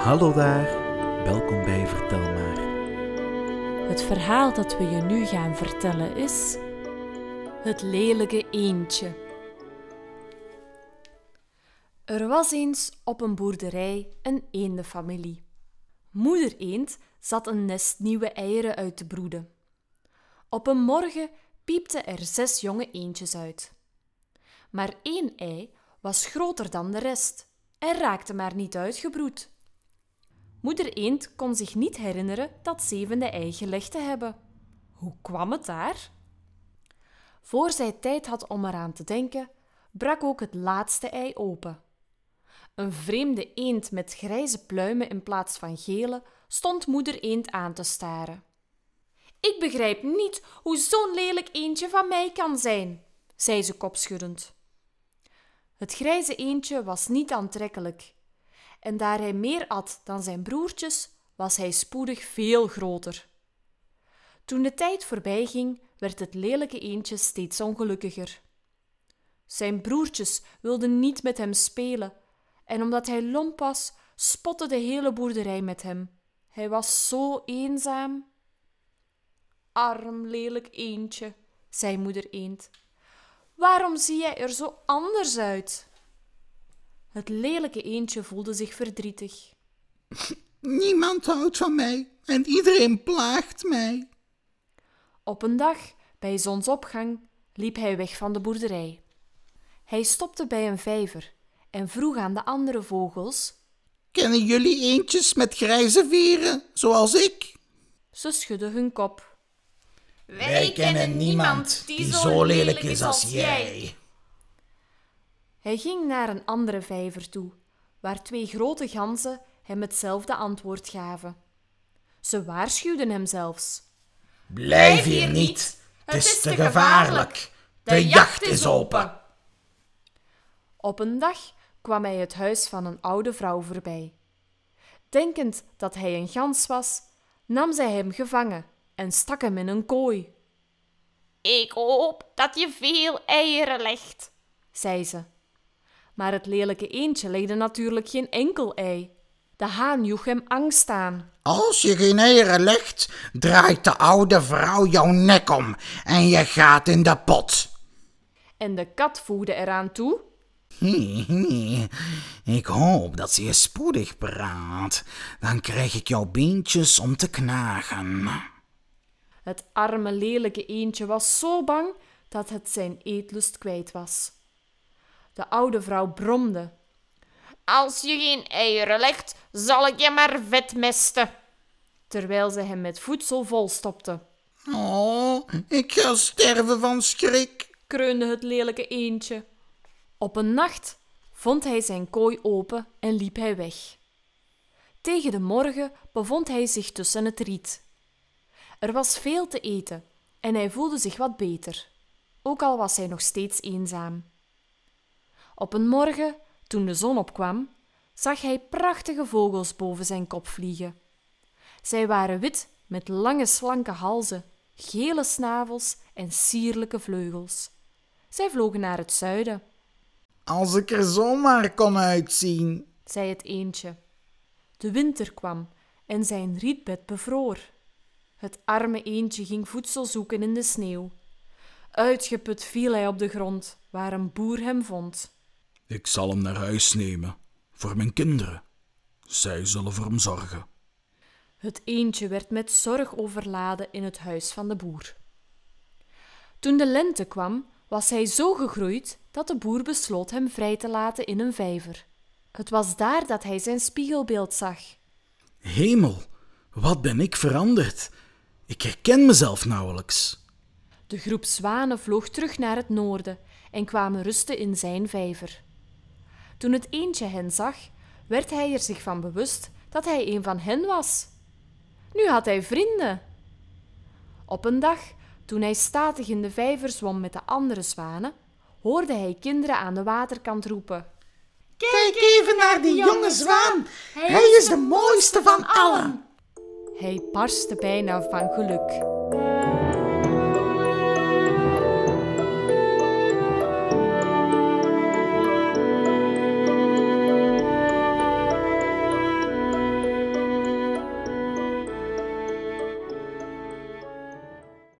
Hallo daar, welkom bij Vertel maar. Het verhaal dat we je nu gaan vertellen is Het lelijke eendje. Er was eens op een boerderij een eendenfamilie. Moeder eend zat een nest nieuwe eieren uit te broeden. Op een morgen piepten er zes jonge eendjes uit. Maar één ei was groter dan de rest en raakte maar niet uitgebroed. Moeder eend kon zich niet herinneren dat zevende ei gelegd te hebben. Hoe kwam het daar? Voor zij tijd had om eraan te denken, brak ook het laatste ei open. Een vreemde eend met grijze pluimen in plaats van gele stond moeder eend aan te staren. Ik begrijp niet hoe zo'n lelijk eendje van mij kan zijn, zei ze kopschuddend. Het grijze eendje was niet aantrekkelijk, en daar hij meer at dan zijn broertjes, was hij spoedig veel groter. Toen de tijd voorbij ging, werd het lelijke eendje steeds ongelukkiger. Zijn broertjes wilden niet met hem spelen, en omdat hij lomp was, spotte de hele boerderij met hem. Hij was zo eenzaam. Arm lelijk eendje, zei moeder eend. Waarom zie jij er zo anders uit? Het lelijke eendje voelde zich verdrietig. Niemand houdt van mij en iedereen plaagt mij. Op een dag, bij zonsopgang, liep hij weg van de boerderij. Hij stopte bij een vijver en vroeg aan de andere vogels: Kennen jullie eendjes met grijze veren, zoals ik? Ze schudden hun kop. Wij kennen niemand die zo lelijk is als jij. Hij ging naar een andere vijver toe, waar twee grote ganzen hem hetzelfde antwoord gaven. Ze waarschuwden hem zelfs. Blijf hier niet, het is te gevaarlijk. De jacht is open. Op een dag kwam hij het huis van een oude vrouw voorbij. Denkend dat hij een gans was, nam zij hem gevangen en stak hem in een kooi. Ik hoop dat je veel eieren legt, zei ze. Maar het lelijke eendje legde natuurlijk geen enkel ei. De haan joeg hem angst aan. Als je geen eieren legt, draait de oude vrouw jouw nek om en je gaat in de pot. En de kat voegde eraan toe. Ik hoop dat ze je spoedig praat. Dan krijg ik jouw beentjes om te knagen. Het arme lelijke eendje was zo bang dat het zijn eetlust kwijt was. De oude vrouw bromde. Als je geen eieren legt, zal ik je maar vetmesten. Terwijl ze hem met voedsel volstopte. Oh, ik ga sterven van schrik, kreunde het lelijke eendje. Op een nacht vond hij zijn kooi open en liep hij weg. Tegen de morgen bevond hij zich tussen het riet. Er was veel te eten en hij voelde zich wat beter, ook al was hij nog steeds eenzaam. Op een morgen, toen de zon opkwam, zag hij prachtige vogels boven zijn kop vliegen. Zij waren wit met lange slanke halzen, gele snavels en sierlijke vleugels. Zij vlogen naar het zuiden. Als ik er zomaar kon uitzien, zei het eendje. De winter kwam en zijn rietbed bevroor. Het arme eendje ging voedsel zoeken in de sneeuw. Uitgeput viel hij op de grond, waar een boer hem vond. Ik zal hem naar huis nemen, voor mijn kinderen. Zij zullen voor hem zorgen. Het eendje werd met zorg overladen in het huis van de boer. Toen de lente kwam, was hij zo gegroeid dat de boer besloot hem vrij te laten in een vijver. Het was daar dat hij zijn spiegelbeeld zag. Hemel, wat ben ik veranderd? Ik herken mezelf nauwelijks. De groep zwanen vloog terug naar het noorden en kwamen rusten in zijn vijver. Toen het eendje hen zag, werd hij er zich van bewust dat hij een van hen was. Nu had hij vrienden. Op een dag, toen hij statig in de vijver zwom met de andere zwanen, hoorde hij kinderen aan de waterkant roepen. Kijk even naar die jonge zwaan. Hij is de mooiste van allen. Hij barstte bijna van geluk.